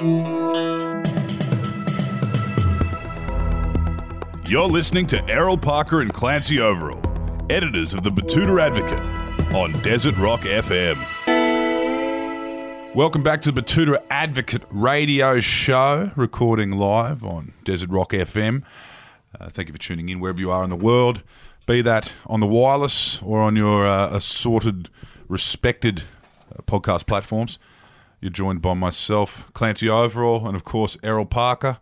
You're listening to Errol Parker and Clancy Overall, editors of the Betoota Advocate on Desert Rock FM. Welcome back to the Betoota Advocate radio show, recording live on Desert Rock FM. Uh, thank you for tuning in wherever you are in the world, be that on the wireless or on your uh, assorted, respected uh, podcast platforms. You're joined by myself, Clancy Overall, and of course, Errol Parker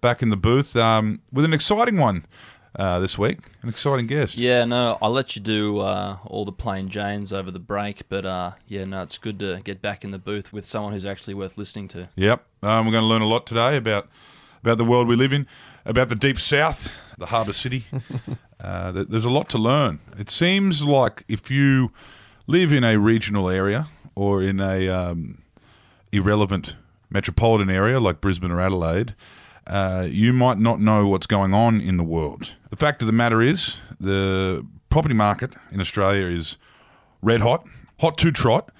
back in the booth um, with an exciting one uh, this week. An exciting guest. Yeah, no, I'll let you do uh, all the plain Janes over the break, but uh, yeah, no, it's good to get back in the booth with someone who's actually worth listening to. Yep, um, we're going to learn a lot today about about the world we live in, about the deep south, the harbour city. uh, there's a lot to learn. It seems like if you live in a regional area or in a um, irrelevant metropolitan area like Brisbane or Adelaide, uh, you might not know what's going on in the world. The fact of the matter is, the property market in Australia is red hot, hot to trot,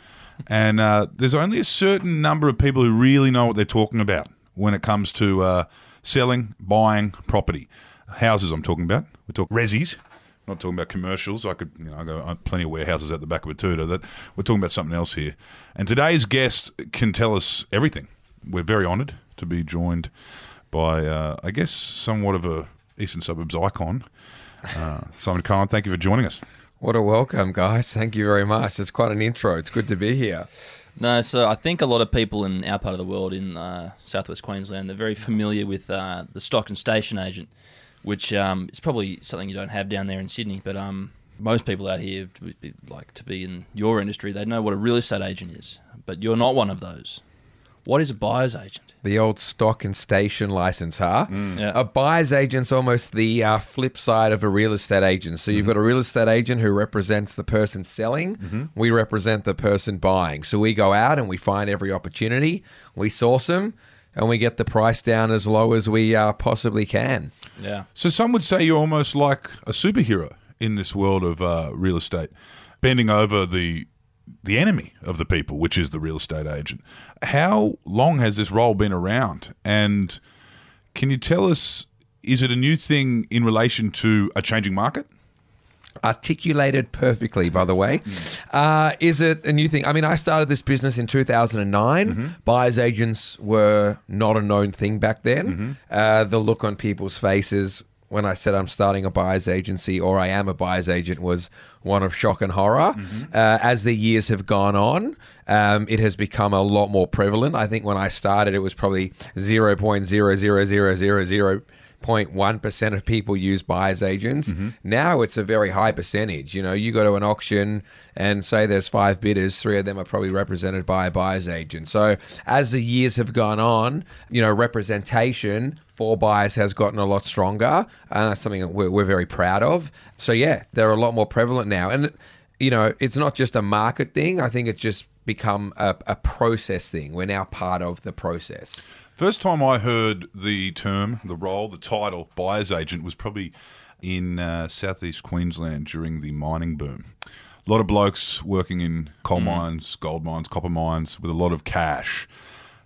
and uh, there's only a certain number of people who really know what they're talking about when it comes to uh, selling, buying property. Houses, I'm talking about. We talk resis. Not talking about commercials. I could, you know, I go uh, plenty of warehouses at the back of a Betoota. That we're talking about something else here. And today's guest can tell us everything. We're very honoured to be joined by, uh, I guess, somewhat of a Eastern Suburbs icon, uh, Simon Cohen. Thank you for joining us. What a welcome, guys. Thank you very much. It's quite an intro. It's good to be here. No, so I think a lot of people in our part of the world, in uh, southwest Queensland, they're very familiar with uh, the stock and station agent, which um, is probably something you don't have down there in Sydney. But um, most people out here, would be- like to be in your industry, they know what a real estate agent is. But you're not one of those. What is a buyer's agent? The old stock and station license, huh? Yeah. A buyer's agent's almost the uh, flip side of a real estate agent. So you've got a real estate agent who represents the person selling. We represent the person buying. So we go out and we find every opportunity, we source them, and we get the price down as low as we uh, possibly can. Yeah. So some would say you're almost like a superhero in this world of uh, real estate, bending over the the enemy of the people, which is the real estate agent. How long has this role been around? And can you tell us, is it a new thing in relation to a changing market? Articulated perfectly by the way. Uh, is it a new thing? I mean i started this business in 2009 buyers agents were not a known thing back then. Uh, the look on people's faces when i said i'm starting a buyers agency or i am a buyers agent was one of shock and horror. Uh, as the years have gone on um, it has become a lot more prevalent. I think when i started it was probably 0.00000 0.1 percent of people use buyers agents. Mm-hmm. Now it's a very high percentage. You know, you go to an auction and say there's five bidders, three of them are probably represented by a buyers agent. So as the years have gone on, you know, representation for buyers has gotten a lot stronger, that's something that we're, we're very proud of. So yeah, they're a lot more prevalent now, and you know, it's not just a market thing. I think it's just become a, a process thing. We're now part of the process. First time I heard the term, the role, the title, buyer's agent was probably in uh, southeast Queensland during the mining boom. A lot of blokes working in coal mines, gold mines, copper mines with a lot of cash.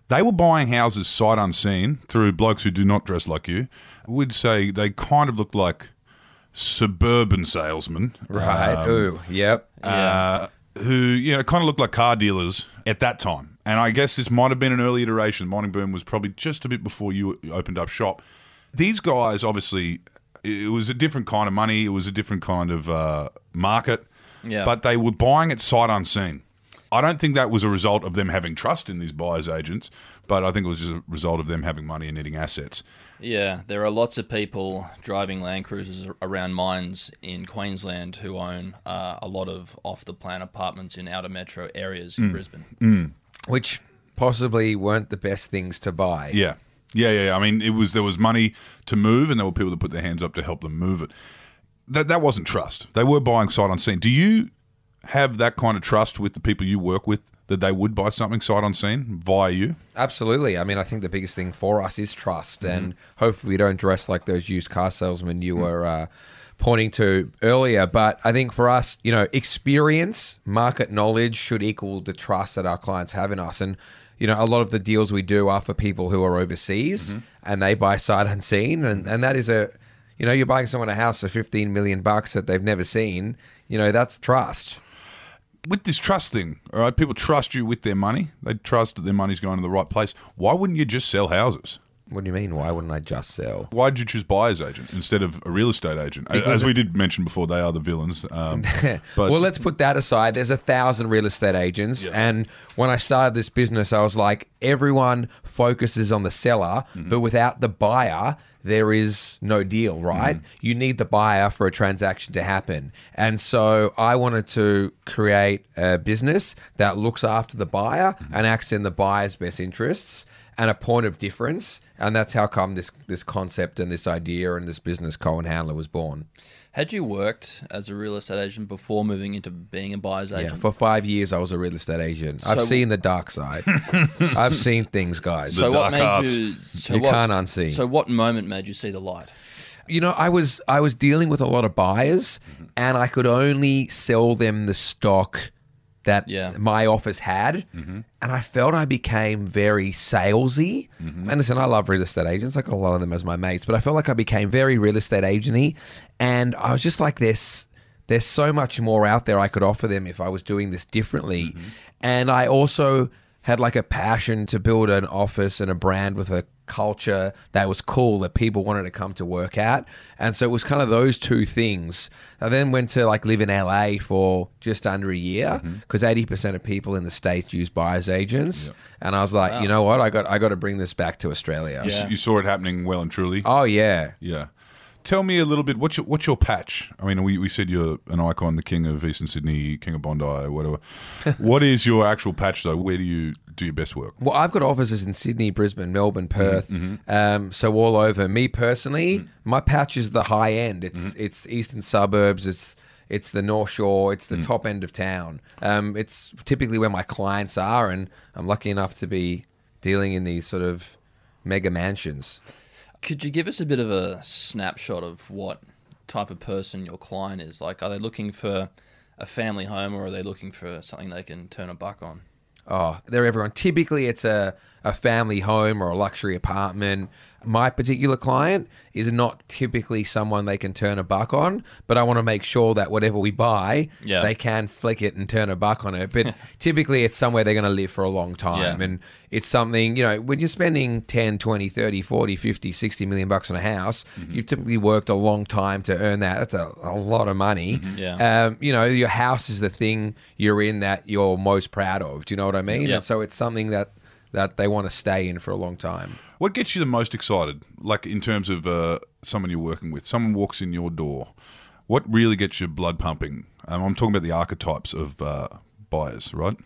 They were buying houses sight unseen through blokes who do not dress like you. We'd say they kind of looked like suburban salesmen. Right. Um, Ooh. Yep. uh, who you know kind of looked like car dealers at that time. And I guess this might have been an early iteration. Mining Boom was probably just a bit before you opened up shop. These guys, obviously, it was a different kind of money. It was a different kind of uh, market. Yeah. But they were buying it sight unseen. I don't think that was a result of them having trust in these buyers agents, but I think it was just a result of them having money and needing assets. Yeah, there are lots of people driving Land Cruisers around mines in Queensland who own uh, a lot of off the plan apartments in outer metro areas in Brisbane. which possibly weren't the best things to buy. Yeah. Yeah, yeah, yeah. I mean, it was there was money to move, and there were people that put their hands up to help them move it. That that wasn't trust. They were buying sight unseen. Do you have that kind of trust with the people you work with that they would buy something sight unseen via you? Absolutely. I mean, I think the biggest thing for us is trust, and mm-hmm. hopefully, we don't dress like those used car salesmen you mm-hmm. were uh, pointing to earlier. But I think for us, you know, experience, market knowledge should equal the trust that our clients have in us. And, you know, a lot of the deals we do are for people who are overseas mm-hmm. and they buy sight unseen. And, and that is a, you know, you're buying someone a house for 15 million bucks that they've never seen. You know, that's trust. With this trust thing, all right, people trust you with their money. They trust that their money's going to the right place. Why wouldn't you just sell houses? What do you mean? Why wouldn't I just sell? Why did you choose buyer's agent instead of a real estate agent? As we did mention before, they are the villains. Um, but well, let's put that aside. There's a thousand real estate agents, Yeah. and when I started this business, I was like, everyone focuses on the seller, Mm-hmm. but without the buyer, there is no deal, right? Mm-hmm. You need the buyer for a transaction to happen, and so I wanted to create a business that looks after the buyer Mm-hmm. and acts in the buyer's best interests. And a point of difference, and that's how come this this concept and this idea and this business Cohen Handler was born. Had you worked as a real estate agent before moving into being a buyer's Yeah, agent? for five years I was a real estate agent. I've seen the dark side. I've seen things, guys. so The what dark made arts. you? So You what, can't unsee. So what moment made you see the light? you know, I was I was dealing with a lot of buyers, mm-hmm. and I could only sell them the stock that Yeah. my office had, mm-hmm. and I felt I became very salesy. Mm-hmm. And listen, I love real estate agents. I got a lot of them as my mates, but I felt like I became very real estate agenty, and I was just like this. There's so much more out there I could offer them if I was doing this differently, mm-hmm. and I also had like a passion to build an office and a brand with a culture that was cool that people wanted to come to work at. And so it was kind of those two things. I then went to like live in LA for just under a year mm-hmm. because 80% of people in the States use buyer's agents. And I was like, you know what? I got I got to bring this back to Australia. Yeah. you saw it happening well and truly. Oh yeah. Yeah. Tell me a little bit. What's your what's your patch? I mean, we, we said you're an icon, the king of Eastern Sydney, king of Bondi, whatever. what is your actual patch though? Where do you do your best work? Well, I've got offices in Sydney, Brisbane, Melbourne, Perth, mm-hmm, mm-hmm. um, so all over. Me personally, mm-hmm. my patch is the high end. It's it's eastern suburbs. It's it's the North Shore. It's the mm. top end of town. Um, it's typically where my clients are, and I'm lucky enough to be dealing in these sort of mega mansions. Could you give us a bit of a snapshot of what type of person your client is? Like, are they looking for a family home or are they looking for something they can turn a buck on? Oh, they're everyone. Typically, it's a, a family home or a luxury apartment. My particular client is not typically someone they can turn a buck on, but I want to make sure that whatever we buy, Yeah. they can flick it and turn a buck on it. But typically, it's somewhere they're going to live for a long time. Yeah. And it's something, you know, when you're spending 10, 20, 30, 40, 50, 60 million bucks on a house, you've typically worked a long time to earn that. That's a, a lot of money. Yeah. Um, you know, your house is the thing you're in that you're most proud of. Do you know what I mean? Yeah. And so it's something that that they want to stay in for a long time. What gets you the most excited? Like in terms of uh, someone you're working with, someone walks in your door. What really gets your blood pumping? Um, I'm talking about the archetypes of uh, buyers, right?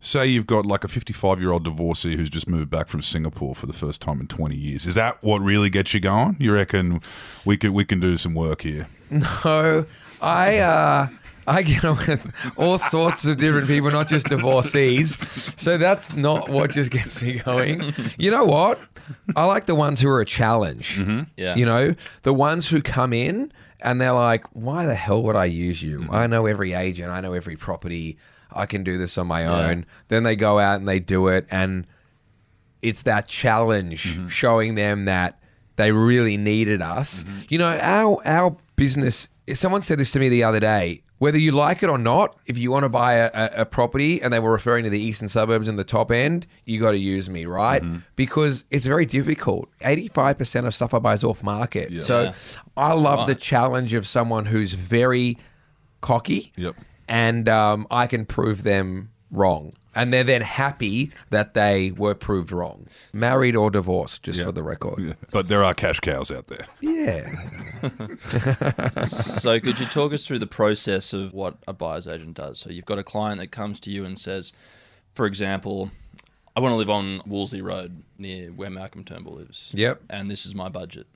Say you've got like a 55 year old divorcee who's just moved back from Singapore for the first time in 20 years. Is that what really gets you going? You reckon we can we can do some work here? No, I uh, I get on with all sorts of different people, not just divorcees. So that's not what just gets me going. You know what? I like the ones who are a challenge. Mm-hmm. Yeah. You know, the ones who come in and they're like, why the hell would I use you? Mm-hmm. I know every agent, I know every property. I can do this on my own. Then they go out and they do it. And it's that challenge mm-hmm. showing them that they really needed us. You know, our our business. Someone said this to me the other day. Whether you like it or not, if you want to buy a, a, property, and they were referring to the eastern suburbs and the top end, you got to use me, right? Because it's very difficult. Eighty-five percent of stuff I buy is off market. So Yeah. I love the challenge of someone who's very cocky Yep. and um, I can prove them wrong. And they're then happy that they were proved wrong. Married or divorced, just Yeah. for the record. Yeah. But there are cash cows out there. Yeah. so could you talk us through the process of what a buyer's agent does? So you've got a client that comes to you and says, for example, I want to live on Wolseley Road near where Malcolm Turnbull lives. Yep. And this is my budget.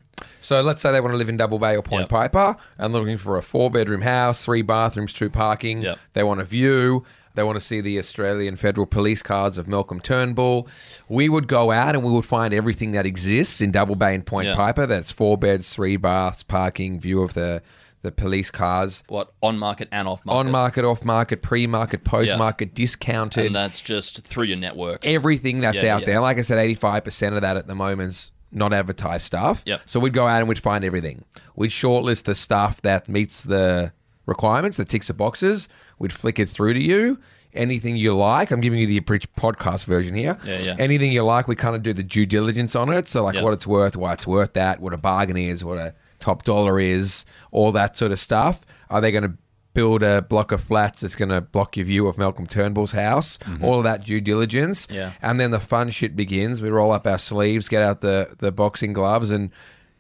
So let's say they want to live in Double Bay or Point Yep. Piper and they're looking for a four bedroom house, three bathrooms, two parking. Yep. They want a view. They want to see the Australian Federal Police cards of Malcolm Turnbull. We would go out and we would find everything that exists in Double Bay and Point Yeah. Piper. That's four beds, three baths, parking, view of the the police cars. What on market and off market? On market, off market, pre market, post market, discounted. and that's just through your networks. everything that's Yeah, out yeah. there. Like I said, 85% of that at the moment's not advertised stuff. Yep. So we'd go out and we'd find everything. We'd shortlist the stuff that meets the requirements, that ticks the boxes. We'd flick it through to you. Anything you like, I'm giving you the podcast version here. Yeah, yeah. Anything you like, we kind of do the due diligence on it. So, like Yep. what it's worth, why it's worth that, what a bargain is, what a top dollar is, all that sort of stuff. Are they going to build a block of flats that's going to block your view of Malcolm Turnbull's house? Mm-hmm. All of that due diligence. Yeah. And then the fun shit begins. We roll up our sleeves, get out the, the boxing gloves, and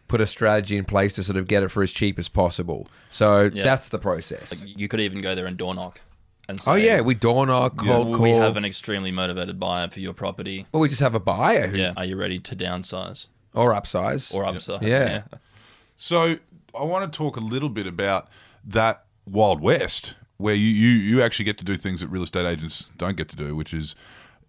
put a strategy in place to sort of get it for as cheap as possible. So Yeah. that's the process. you could even go there and door knock. And say, oh, yeah. We door knock, cold call. we have an extremely motivated buyer for your property. or we just have a buyer who, Yeah, are you ready to downsize or upsize. or upsize? Yeah. So I want to talk a little bit about that Wild West, where you, you, you actually get to do things that real estate agents don't get to do, which is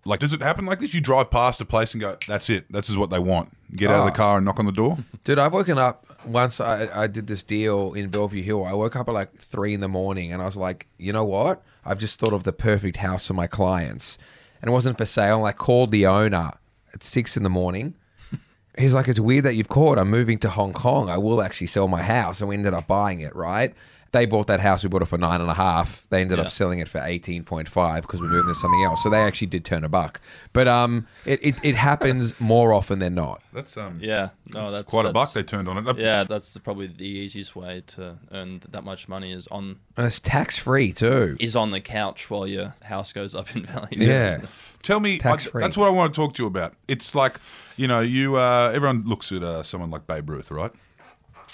like, does it happen like this? You drive past a place and go, that's it. This is what they want. Get out of the oh. car and knock on the door. Dude, I've woken up once I, I did this deal in Bellevue Hill. I woke up at like three in the morning and I was like, you know what? I've just thought of the perfect house for my clients. And it wasn't for sale. And I called the owner at six in the morning. He's like, it's weird that you've called. I'm moving to Hong Kong. I will actually sell my house. And we ended up buying it, right? They bought that house. We bought it for nine and a half. They ended Yeah. up selling it for 18.5 because we moved into something else. So they actually did turn a buck. But um, it, it, it happens more often than not. That's um, Yeah, no, that's quite a buck they turned on it. Yeah, that's the- probably the easiest way to earn that much money is on And it's tax free too. is on the couch while your house goes up in value. Yeah. Tell me, I- that's what I want to talk to you about. It's like, you know, you uh, everyone looks at uh, someone like Babe Ruth, right?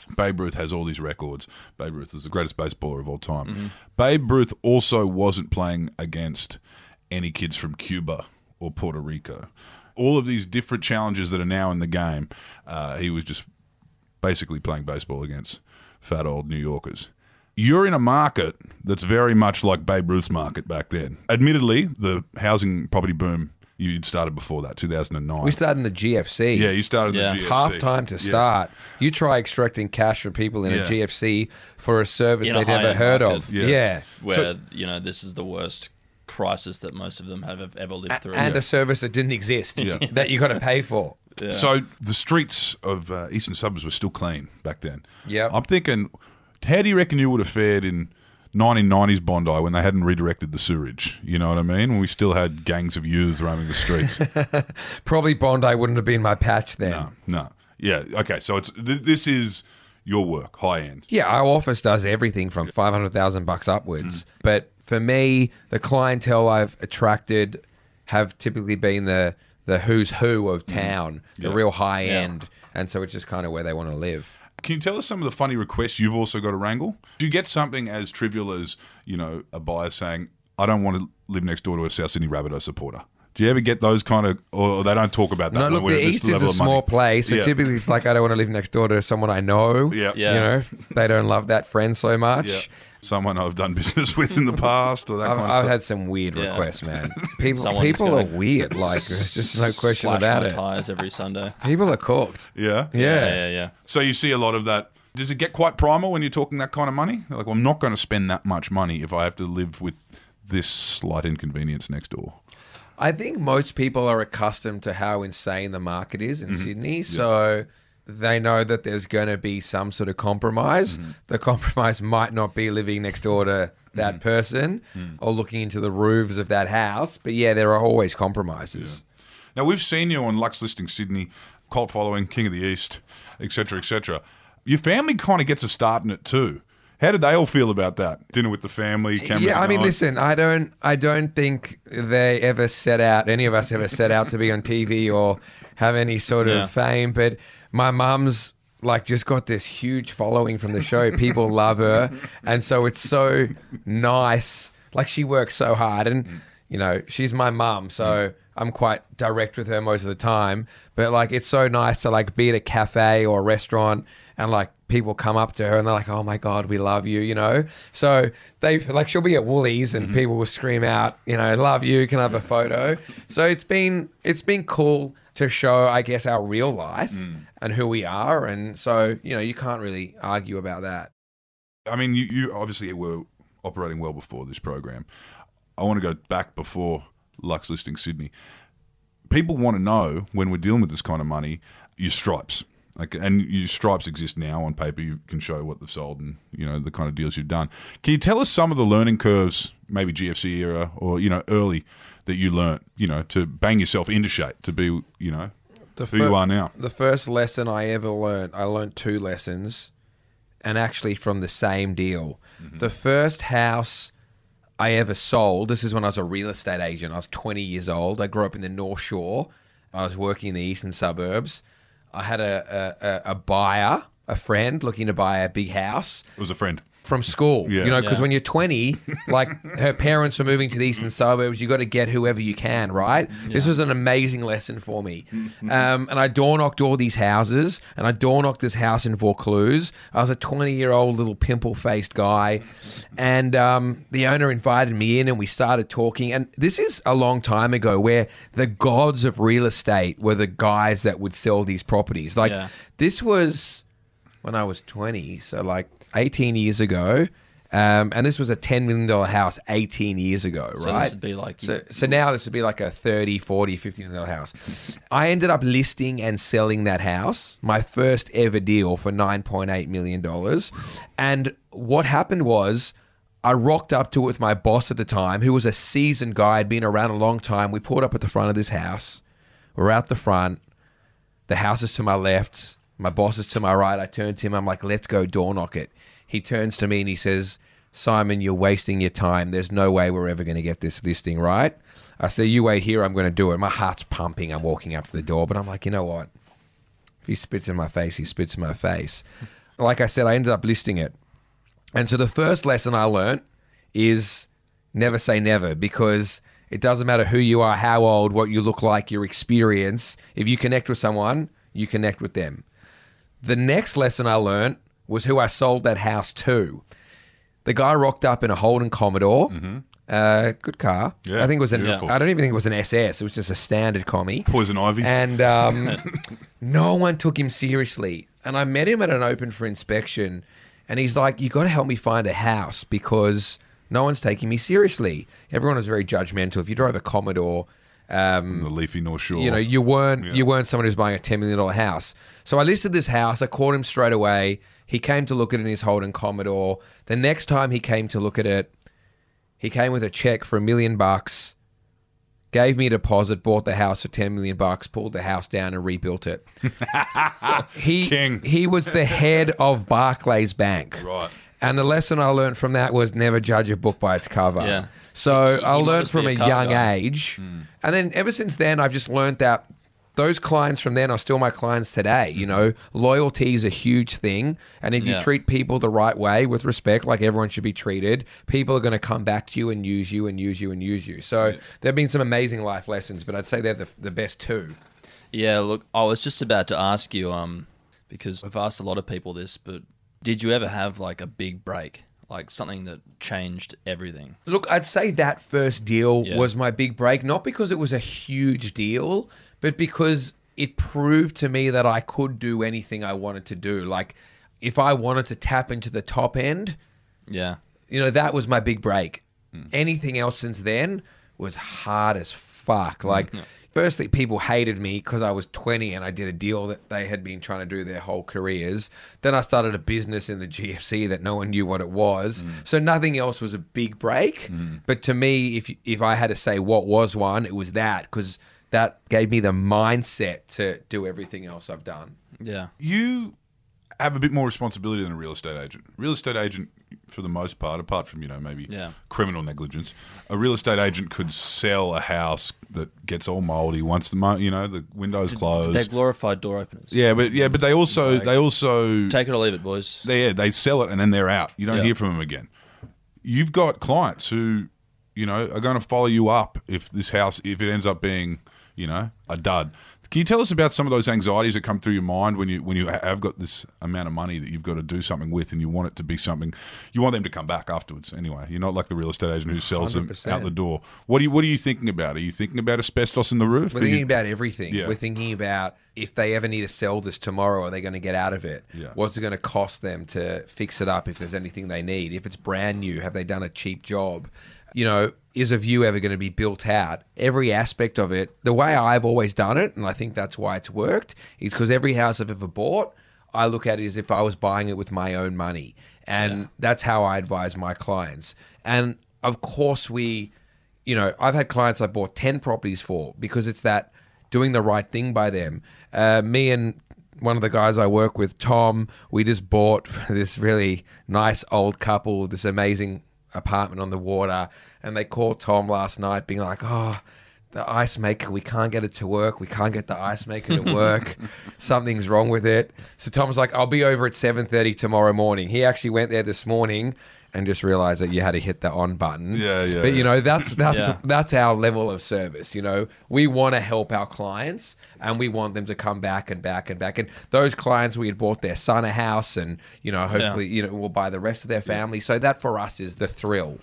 Babe Ruth has all these records. Babe Ruth is the greatest baseballer of all time. Mm-hmm. Babe Ruth also wasn't playing against any kids from Cuba or Puerto Rico. All of these different challenges that are now in the game, uh, he was just basically playing baseball against fat old New Yorkers. You're in a market that's very much like Babe Ruth's market back then. Admittedly, the housing property boom you'd started before that, 2009. We started in the GFC. yeah, you started Yeah. the GFC. half time to Yeah. start. You try extracting cash from people in Yeah. a GFC for a service In they'd never heard market. of. Yeah. Yeah. Where So- you know this is the worst crisis that most of them have ever lived through. And a service that didn't exist Yeah. that you got to pay for. Yeah. So the streets of uh, eastern suburbs were still clean back then. Yeah. I'm thinking, how do you reckon you would have fared in 1990s Bondi when they hadn't redirected the sewerage? You know what I mean? When we still had gangs of youths roaming the streets. Probably Bondi wouldn't have been my patch then. no, no. Yeah. Okay. So it's th- this is your work, high end. Yeah, our office does everything from five hundred thousand bucks upwards. Mm. But for me, the clientele I've attracted have typically been the the who's who of mm. town, the Yeah. real high Yeah. end, and so it's just kind of where they want to live. Can you tell us some of the funny requests you've also got to wrangle? Do you get something as trivial as, you know, a buyer saying, I don't want to live next door to a South Sydney Rabbitoh supporter? Do you ever get those kind of, or they don't talk about that? No, look, the East is level a of money? small place, so Yeah. typically it's like I don't want to live next door to someone I know. Yeah. Yeah. You know, they don't love that friend so much. Yeah. Someone I've done business with in the past or that I've, kind of I've stuff. had some weird Yeah. requests, man. People, Someone's people are gonna weird. Like, there's just no question Slash about my it. tires every Sunday. People are cooked. yeah? Yeah. Yeah, yeah, yeah. So you see a lot of that. Does it get quite primal when you're talking that kind of money? Like, well, I'm not going to spend that much money if I have to live with this slight inconvenience next door. I think most people are accustomed to how insane the market is Mm-hmm. in Sydney, so they know that there's going to be some sort of compromise. Mm-hmm. The compromise might not be living next door to that person Mm. or looking into the roofs of that house, but yeah, there are always compromises. Now we've seen you on Luxe Listing Sydney, cult following, King of the East, etc., etc. Your family kind of gets a start in it too. How did they all feel about that? Dinner with the family, cameras. yeah, I mean, going. listen, I don't, I don't think they ever set out. Any of us ever set out to be on TV or have any sort Yeah. of fame. But my mum's like just got this huge following from the show. People love her, and so it's so nice. Like she works so hard, and you know, she's my mum, so. Mm. I'm quite direct with her most of the time, but like it's so nice to like be at a cafe or a restaurant and like people come up to her and they're like, "Oh my god, we love you," you know. So they like she'll be at Woolies and mm-hmm. people will scream out, you know, "Love you," can I have a photo. So it's been it's been cool to show, I guess, our real life mm. and who we are, and so you know you can't really argue about that. I mean, you, you obviously were operating well before this program. I want to go back before Luxe listing Sydney. People want to know when we're dealing with this kind of money, your stripes. Like, and your stripes exist now on paper. You can show what they've sold and you know the kind of deals you've done. Can you tell us some of the learning curves, maybe GFC era or you know early, that you learnt, you know, to bang yourself into shape to be, you know, The who you are now? The first lesson I ever learned, I learned two lessons, and actually from the same deal. Mm-hmm. The first house I ever sold, this is when I was a real estate agent. I was 20 years old. I grew up in the North Shore. I was working in the eastern suburbs. I had a, a- a buyer, a friend looking to buy a big house It was a friend. From school. Yeah. You know, because Yeah. when you're 20, like her parents were moving to the eastern suburbs, you got to get whoever you can, right? This was an amazing lesson for me. Um, and I door knocked all these houses, and I door knocked this house in Vaucluse. I was a 20 year old little pimple faced guy, and um, the owner invited me in, and we started talking. And this is a long time ago, where the gods of real estate were the guys that would sell these properties. Like Yeah. this was when I was 20, so like 18 years ago. Um, and this was a $10 million house 18 years ago, So right? this would be like So, so now this would be like a 30, 40, 50 million dollar house. I ended up listing and selling that house, my first ever deal for $9.8 million. And what happened was I rocked up to it with my boss at the time, who was a seasoned guy, had been around a long time. We pulled up at the front of this house. We're out the front. The house is to my left. My boss is to my right. I turn to him. I'm like, let's go door knock it. He turns to me and he says, Simon, you're wasting your time. There's no way we're ever going to get this listing right. I say, you wait here. I'm going to do it. My heart's pumping. I'm walking up to the door, but I'm like, you know what? If he spits in my face, he spits in my face. Like I said, I ended up listing it. And so the first lesson I learned is never say never because it doesn't matter who you are, how old, what you look like, your experience. If you connect with someone, you connect with them. The next lesson I learned was who I sold that house to. The guy rocked up in a Holden Commodore. Uh, good car. Yeah, I think it was an. beautiful. I don't even think it was an SS. It was just a standard commie. Poison ivy. And um, no one took him seriously. And I met him at an open for inspection, and he's like, "You got to help me find a house because no one's taking me seriously. Everyone is very judgmental. If you drive a Commodore." Um, the leafy North Shore. you know, you weren't Yeah. you weren't someone who's buying a ten million dollar house. So I listed this house. I called him straight away. He came to look at it in his Holden Commodore. The next time he came to look at it, he came with a check for a million bucks, gave me a deposit, bought the house for ten million bucks, pulled the house down and rebuilt it. he King. he was the head of Barclays Bank. Right. And the lesson I learned from that was never judge a book by its cover. Yeah. So I learned from a a young guy. age. And then ever since then, I've just learned that those clients from then are still my clients today. You know, loyalty is a huge thing. And if you Yeah. treat people the right way with respect, like everyone should be treated, people are going to come back to you and use you and use you and use you. So there have been some amazing life lessons, but I'd say they're the, the best two. Yeah, look, I was just about to ask you, um, because I've asked a lot of people this, but did you ever have like a big break, like something that changed everything? Look, I'd say that first deal Yeah. was my big break, not because it was a huge deal, but because it proved to me that I could do anything I wanted to do. Like, if I wanted to tap into the top end, Yeah, you know, that was my big break. Anything else since then was hard as fuck. Like, firstly, people hated me because I was 20 and I did a deal that they had been trying to do their whole careers. Then I started a business in the GFC that no one knew what it was. Mm. So nothing else was a big break. Mm. But to me, if if I had to say what was one, it was that because that gave me the mindset to do everything else I've done. yeah, you have a bit more responsibility than a real estate agent. Real estate agent, for the most part, apart from you know maybe Yeah. criminal negligence, a real estate agent could sell a house that gets all mouldy once the mo- you know the windows they're closed. glorified door openers. Yeah, but yeah, but they also they also Take it or leave it, boys. they yeah, they sell it and then they're out. You don't Yeah. hear from them again. You've got clients who, you know, are going to follow you up if this house if it ends up being, you know, a dud. Can you tell us about some of those anxieties that come through your mind when you when you have got this amount of money that you've got to do something with, and you want it to be something you want them to come back afterwards? Anyway, you're not like the real estate agent who sells them 100%. out the door. What are you What are you thinking about? Are you thinking about asbestos in the roof? We're Are you- thinking about everything. Yeah. We're thinking about if they ever need to sell this tomorrow, are they going to get out of it? Yeah. What's it going to cost them to fix it up if there's anything they need? If it's brand new, have they done a cheap job? You know, is a view ever going to be built out? Every aspect of it, the way I've always done it, and I think that's why it's worked, is because every house I've ever bought, I look at it as if I was buying it with my own money. And that's how I advise my clients. And of course, we you know, I've had clients I bought 10 properties for because it's that doing the right thing by them. Uh, me and one of the guys I work with, Tom, we just bought this really nice old couple this amazing apartment on the water. And they called Tom last night being like, oh, the ice maker, we can't get it to work. We can't get the ice maker to work. Something's wrong with it. So Tom's like, I'll be over at 7.30 tomorrow morning. He actually went there this morning and just realize that you had to hit the on button. Yeah, yeah, But you know, that's that's Yeah. that's our level of service. You know, we want to help our clients, and we want them to come back and back and back. And those clients, we had bought their son a house, and you know, hopefully, you know, we'll buy the rest of their family. So that for us is the thrill.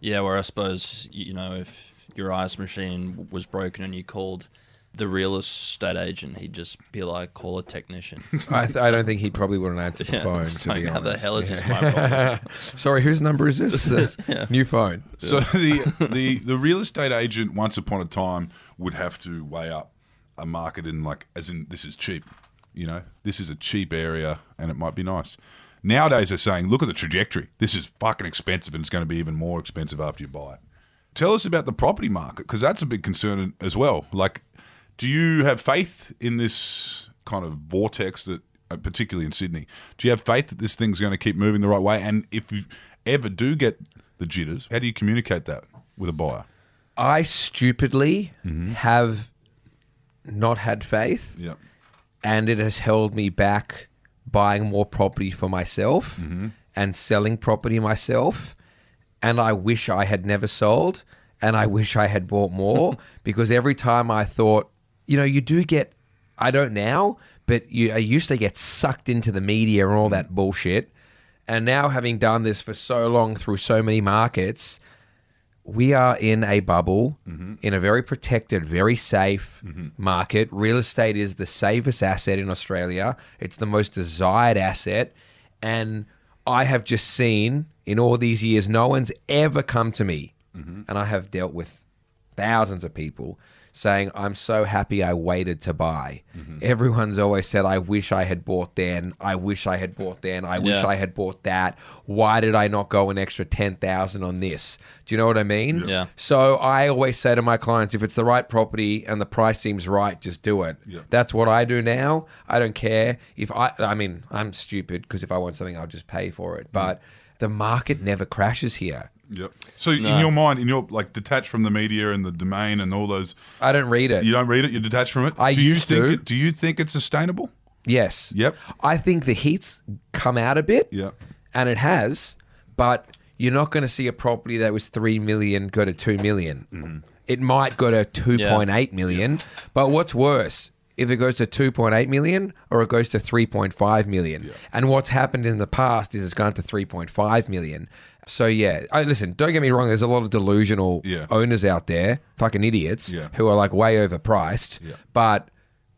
Yeah, where I suppose you know if your ice machine was broken and you called the real estate agent, he'd just be like, "Call a technician." I, th- I don't think he probably wouldn't answer the Yeah, phone. it's To like, be how the hell is this Yeah. my problem? Sorry, whose number is this? Uh, New phone. So the, the the real estate agent once upon a time would have to weigh up a market in like as in this is cheap, you know, this is a cheap area and it might be nice. Nowadays they're saying, look at the trajectory. This is fucking expensive and it's going to be even more expensive after you buy it. Tell us about the property market because that's a big concern as well. Like, do you have faith in this kind of vortex that, uh, particularly in Sydney, do you have faith that this thing's going to keep moving the right way? And if you ever do get the jitters, how do you communicate that with a buyer? I stupidly Mm-hmm. have not had faith. Yep. and it has held me back buying more property for myself Mm-hmm. and selling property myself. And I wish I had never sold and I wish I had bought more because every time I thought, you know, you do get, I don't now, but you, I used to get sucked into the media and all that bullshit. And now, having done this for so long through so many markets, we are in a bubble mm-hmm. in a very protected, very safe mm-hmm. market. Real estate is the safest asset in Australia. It's the most desired asset. And I have just seen in all these years, no one's ever come to me, mm-hmm. and I have dealt with thousands of people saying, I'm so happy I waited to buy. Mm-hmm. Everyone's always said, I wish I had bought then. I wish I had bought then. I wish Yeah. I had bought that. Why did I not go an extra 10,000 on this? Do you know what I mean? Yeah. So I always say to my clients, if it's the right property and the price seems right, just do it. Yeah. That's what I do now. I don't care if I, I mean, I'm stupid because if I want something, I'll just pay for it. Mm. But the market never crashes here. Yep. So in your mind, in your like detached from the media and the domain and all those, I don't read it. you don't read it. You're detached from it. I do you used think to. It, do you think it's sustainable? Yes. Yep. I think the heat's come out a bit. Yep. And it has, but you're not going to see a property that was 3 million go to 2 million. Mm-hmm. It might go to 2.8 million, but what's worse? If it goes to 2.8 million or it goes to 3.5 million. And what's happened in the past is it's gone to 3.5 million. So yeah, I, listen, don't get me wrong, there's a lot of delusional Yeah. owners out there, fucking idiots, Yeah. who are like way overpriced. Yeah. But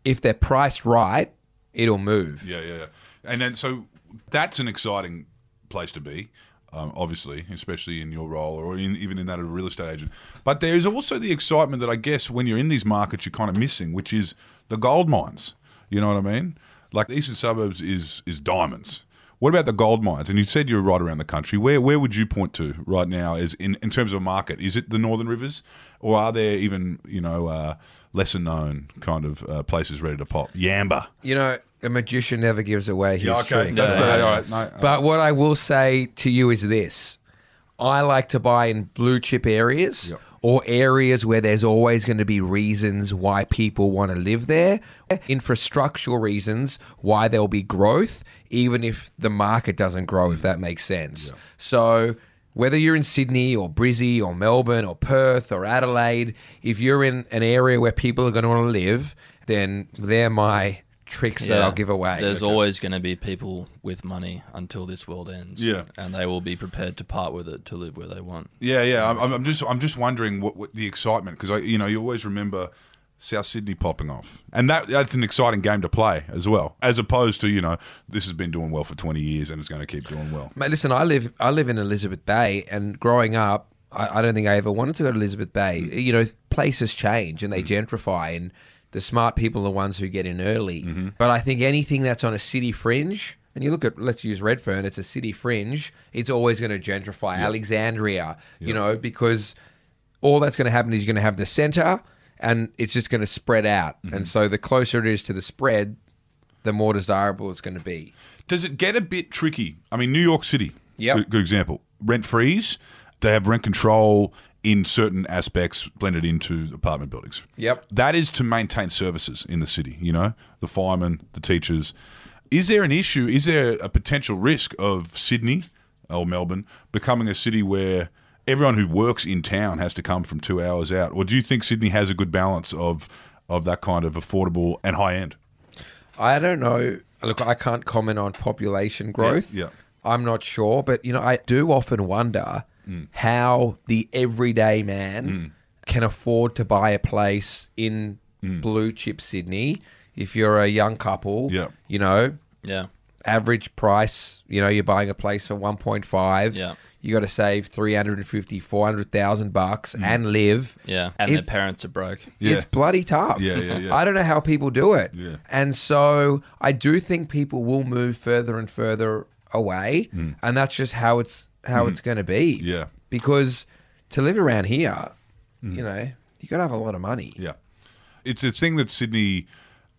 if they're priced right, it'll move. Yeah, yeah, yeah. And then so that's an exciting place to be, um, obviously, especially in your role or in, even in that of a real estate agent. But there is also the excitement that I guess when you're in these markets you're kind of missing, which is the gold mines. You know what I mean? Like the eastern suburbs is is diamonds. What about the gold mines? And you said you're right around the country. Where where would you point to right now as in, in terms of a market? Is it the Northern Rivers, or are there even you know uh, lesser known kind of uh, places ready to pop? Yamba. You know, a magician never gives away his tricks. That's Yeah. uh, all right. No, uh, But what I will say to you is this I like to buy in blue chip areas Yep. Or areas where there's always going to be reasons why people want to live there, infrastructural reasons why there'll be growth, even if the market doesn't grow, if that makes sense. So Whether you're in Sydney or Brizzy or Melbourne or Perth or Adelaide, if you're in an area where people are going to want to live, then they're my tricks that I'll give away. There's always going to be people with money until this world ends. Yeah. and they will be prepared to part with it to live where they want. Yeah, yeah. I'm, I'm just, I'm just wondering what, what the excitement because I, you know, you always remember South Sydney popping off, and that that's an exciting game to play as well, as opposed to you know this has been doing well for 20 years and it's going to keep doing well. Mate, listen, I live I live in Elizabeth Bay, and growing up, I, I don't think I ever wanted to go to Elizabeth Bay. You know, places change and they mm. gentrify, and the smart people are the ones who get in early. Mm-hmm. But I think anything that's on a city fringe, and you look at let's use Redfern, it's a city fringe. It's always going to gentrify. Alexandria, you know, because all that's going to happen is you're going to have the center, and it's just going to spread out. Mm-hmm. And so the closer it is to the spread, the more desirable it's going to be. Does it get a bit tricky? I mean, New York City, Yep. good, good example. Rent freeze, they have rent control in certain aspects blended into apartment buildings. Yep. That is to maintain services in the city, you know, the firemen, the teachers. Is there an issue? Is there a potential risk of Sydney or Melbourne becoming a city where everyone who works in town has to come from two hours out? Or do you think Sydney has a good balance of, of that kind of affordable and high end? I don't know. Look, I can't comment on population growth. yeah. I'm not sure, but you know, I do often wonder Mm. how the everyday man can afford to buy a place in blue chip Sydney. If you're a young couple, Mm. Yeah. you know, Yeah, average price, you know, you're buying a place for 1.5. Yeah. You got to save 350, 400,000 bucks Mm. and live. yeah, and It's- their parents are broke. Yeah. It's bloody tough. Yeah, yeah, yeah. I don't know how people do it. Yeah. And so I do think people will move further and further away, and that's just how it's how it's going to be. Mm. Yeah. Because to live around here, you know, you got to have a lot of money. Yeah. It's a thing that Sydney,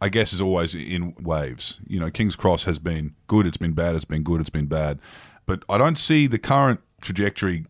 I guess, is always in waves. You know, King's Cross has been good, it's been bad, it's been good, it's been bad. But I don't see the current trajectory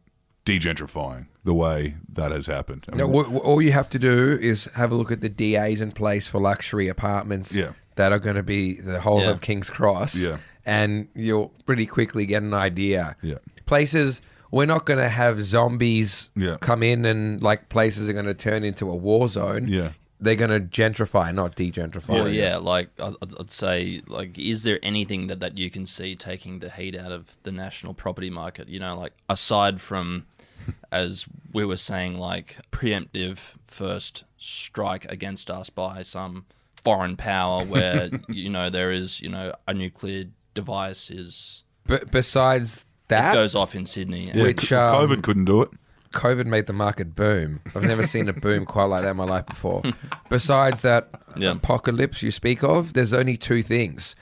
degentrifying the way that has happened. I No, mean, wh- wh- all you have to do is have a look at the DAs in place for luxury apartments Yeah. that are going to be the whole Yeah. of King's Cross. Yeah. And you'll pretty quickly get an idea. Yeah. Places, we're not going to have zombies Yeah. come in and like places are going to turn into a war zone. Yeah. They're going to gentrify, not degentrify. Oh, well, yeah, like I'd, I'd- I'd say, like, is there anything that, that you can see taking the heat out of the national property market? You know, like aside from, as we were saying, like preemptive first strike against us by some foreign power, where you know there is, you know, a nuclear device is But besides it that, goes off in Sydney. yeah, which, um, COVID couldn't do it. COVID made the market boom. I've never seen a boom quite like that in my life before. Besides that Yeah. apocalypse you speak of, there's only two things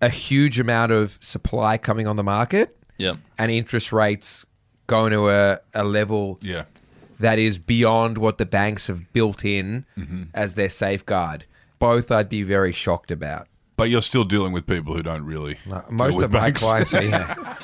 a huge amount of supply coming on the market Yeah, and interest rates going to a, a level Yeah. that is beyond what the banks have built in Mm-hmm. as their safeguard. Both I'd be very shocked about. But you're still dealing with people who don't really. deal Most with of my banks. clients are yeah,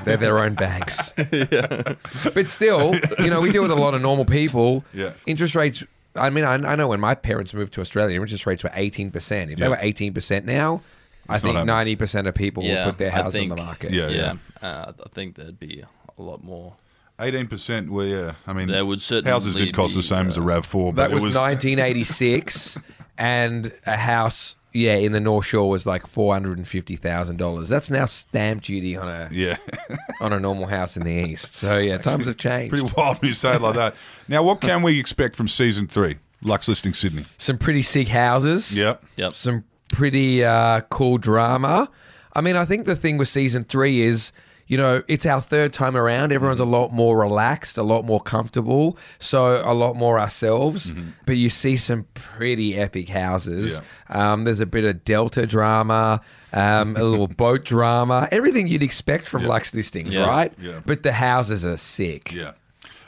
they're their own banks. But still, you know, we deal with a lot of normal people. Yeah. Interest rates. I mean, I, I know when my parents moved to Australia, interest rates were eighteen percent. If Yeah. they were eighteen percent now, I It's not think happening. ninety percent of people yeah. will put their I house on the market. Yeah. yeah. Uh, I think there'd be a lot more. 18%, well, yeah. I mean, There would certainly houses did cost the be, same as a RAV4, but That was, it was. 1986, and a house, yeah, in the North Shore was like four hundred and fifty thousand dollars. That's now stamp duty on a Yeah. on a normal house in the East. So yeah, times have changed. Pretty wild when you say it like that. Now, what can we expect from season three? Luxe listing Sydney. Some pretty sick houses. Yep. Yep. some pretty uh, cool drama. I mean, I think the thing with season three is, you know, it's our third time around. Everyone's a lot more relaxed, a lot more comfortable, so a lot more ourselves. But you see some pretty epic houses. Um, there's a bit of Delta drama, um, a little boat drama, everything you'd expect from Luxe listings, Yeah. right? Yeah. But the houses are sick. Yeah.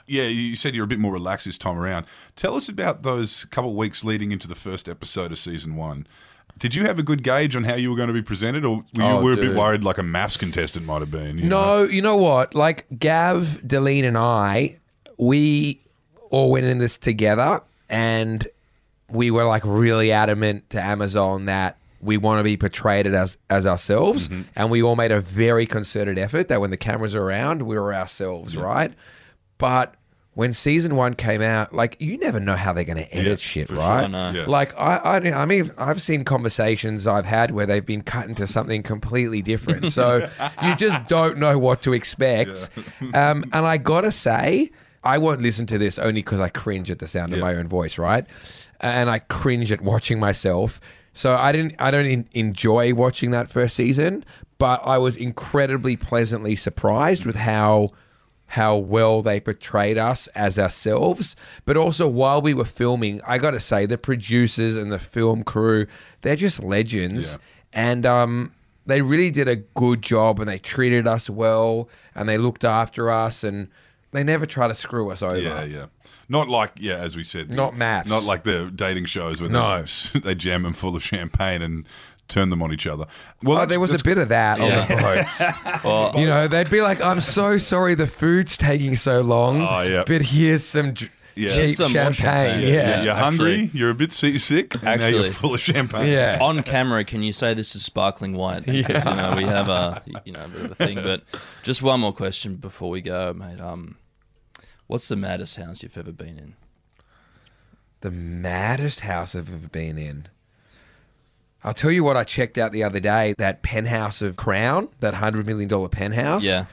Yeah, you said you're a bit more relaxed this time around. Tell us about those couple of weeks leading into the first episode of season one. Did you have a good gauge on how you were going to be presented, or were you Oh, were a bit worried like a MAFS contestant might have been? you know? No, you know what? Like Gav, D'Leanne, and I, we all went in this together, and we were like really adamant to Amazon that we want to be portrayed as as ourselves, Mm-hmm. and we all made a very concerted effort that when the cameras are around, we were ourselves, right? But when season one came out, like you never know how they're going to edit Yeah, shit, sure. right? I. Yeah. Like I, I, I mean, I've seen conversations I've had where they've been cut into something completely different. So you just don't know what to expect. Um, and I gotta say, I won't listen to this only because I cringe at the sound of my own voice, right? And I cringe at watching myself. So I didn't, I don't en- enjoy watching that first season, but I was incredibly pleasantly surprised with how how well they portrayed us as ourselves. But also, while we were filming, I got to say, the producers and the film crew, they're just legends. Yeah. And um, they really did a good job and they treated us well and they looked after us and they never try to screw us over. Yeah, yeah. Not like yeah, as we said, Not MAFS. Not like the dating shows where No. they, they jam them full of champagne and turn them on each other. Well, Oh, there was a bit of that on the boats. Well, you know, they'd be like, I'm so sorry the food's taking so long, Oh, yeah. but here's some dr- Yeah. cheap Some champagne. champagne. Yeah. Yeah, you're hungry. actually. You're a bit seasick, and now you're Actually. full of champagne. Yeah. on camera, can you say this is sparkling white? Because you know we have a you know a bit of a thing. But just one more question before we go, mate. Um, what's the maddest house you've ever been in? The maddest house I've ever been in. I'll tell you what I checked out the other day. That penthouse of Crown, that hundred million dollar penthouse. Yeah.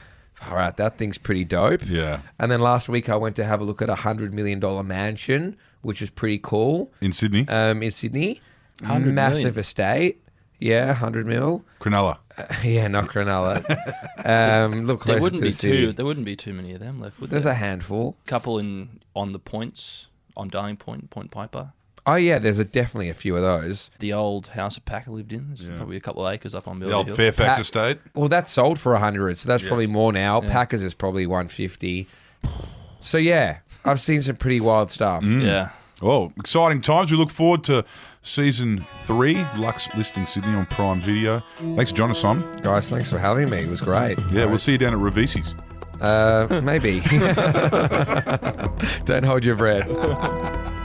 All right, that thing's pretty dope. Yeah. And then last week I went to have a look at a hundred million dollar mansion, which is pretty cool. In Sydney, Um, in Sydney, 100 massive million. estate. Yeah, hundred mil. Cronulla. yeah, not Cronulla. um, look There wouldn't to be the city. too. There wouldn't be too many of them left. Would There's there? a handful. couple in on the points on Darling Point, Point Piper. Oh yeah, there's a, definitely a few of those. The old house that Packer lived in. There's Yeah. probably a couple of acres up on The old Hill. Fairfax Pat- estate. Well, that's sold for a 100, so that's Yeah. probably more now. Packers is probably 150. So yeah, I've seen some pretty wild stuff. Yeah. Oh, exciting times. We look forward to season three, Luxe Listing Sydney on Prime Video. Thanks, John and Simon. Guys, thanks for having me. It was great. Yeah, we'll see you down at Ravesi's. Uh, maybe. Don't hold your breath.